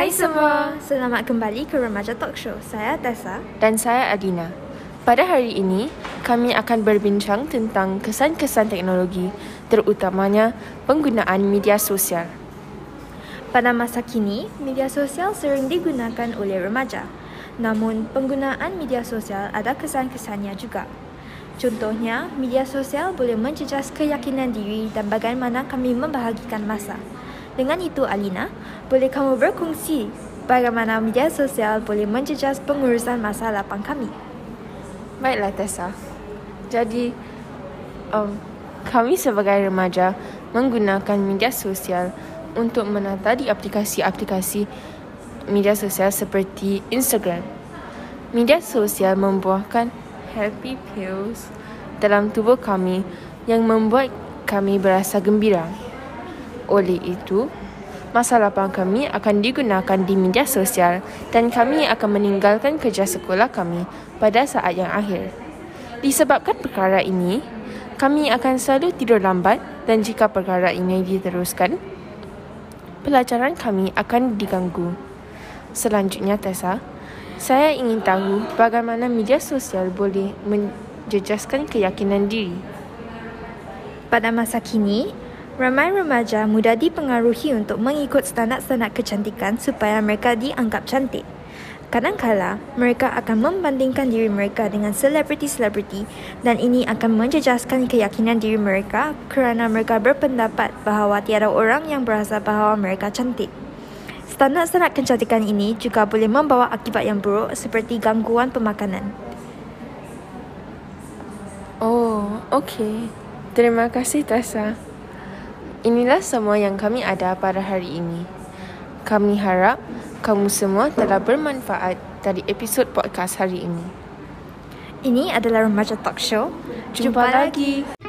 Hai semua, selamat kembali ke Remaja Talk Show. Saya Tessa. dan saya Adina. Pada hari ini, kami akan berbincang tentang kesan-kesan teknologi, terutamanya penggunaan media sosial. Pada masa kini, media sosial sering digunakan oleh remaja. Namun, penggunaan media sosial ada kesan-kesannya juga. Contohnya, media sosial boleh menjejas keyakinan diri dan bagaimana kami membahagikan masa. Dengan itu, Alina, boleh kamu berkongsi bagaimana media sosial boleh menjejas pengurusan masa lapang kami? Baiklah Tessa. Jadi, um, kami sebagai remaja menggunakan media sosial untuk menata di aplikasi-aplikasi media sosial seperti Instagram. Media sosial membuahkan happy pills dalam tubuh kami yang membuat kami berasa gembira. Oleh itu, masa lapang kami akan digunakan di media sosial dan kami akan meninggalkan kerja sekolah kami pada saat yang akhir. Disebabkan perkara ini, kami akan selalu tidur lambat dan jika perkara ini diteruskan, pelajaran kami akan diganggu. Selanjutnya, Tessa, saya ingin tahu bagaimana media sosial boleh menjejaskan keyakinan diri. Pada masa kini, ramai remaja mudah dipengaruhi untuk mengikut standard-standard kecantikan supaya mereka dianggap cantik. Kadangkala, mereka akan membandingkan diri mereka dengan selebriti-selebriti dan ini akan menjejaskan keyakinan diri mereka kerana mereka berpendapat bahawa tiada orang yang berasa bahawa mereka cantik. Standard-standard kecantikan ini juga boleh membawa akibat yang buruk seperti gangguan pemakanan. Oh, okey. Terima kasih Tessa. Inilah semua yang kami ada pada hari ini. Kami harap kamu semua telah bermanfaat dari episod podcast hari ini. Ini adalah Remaja Talk Show. Jumpa lagi.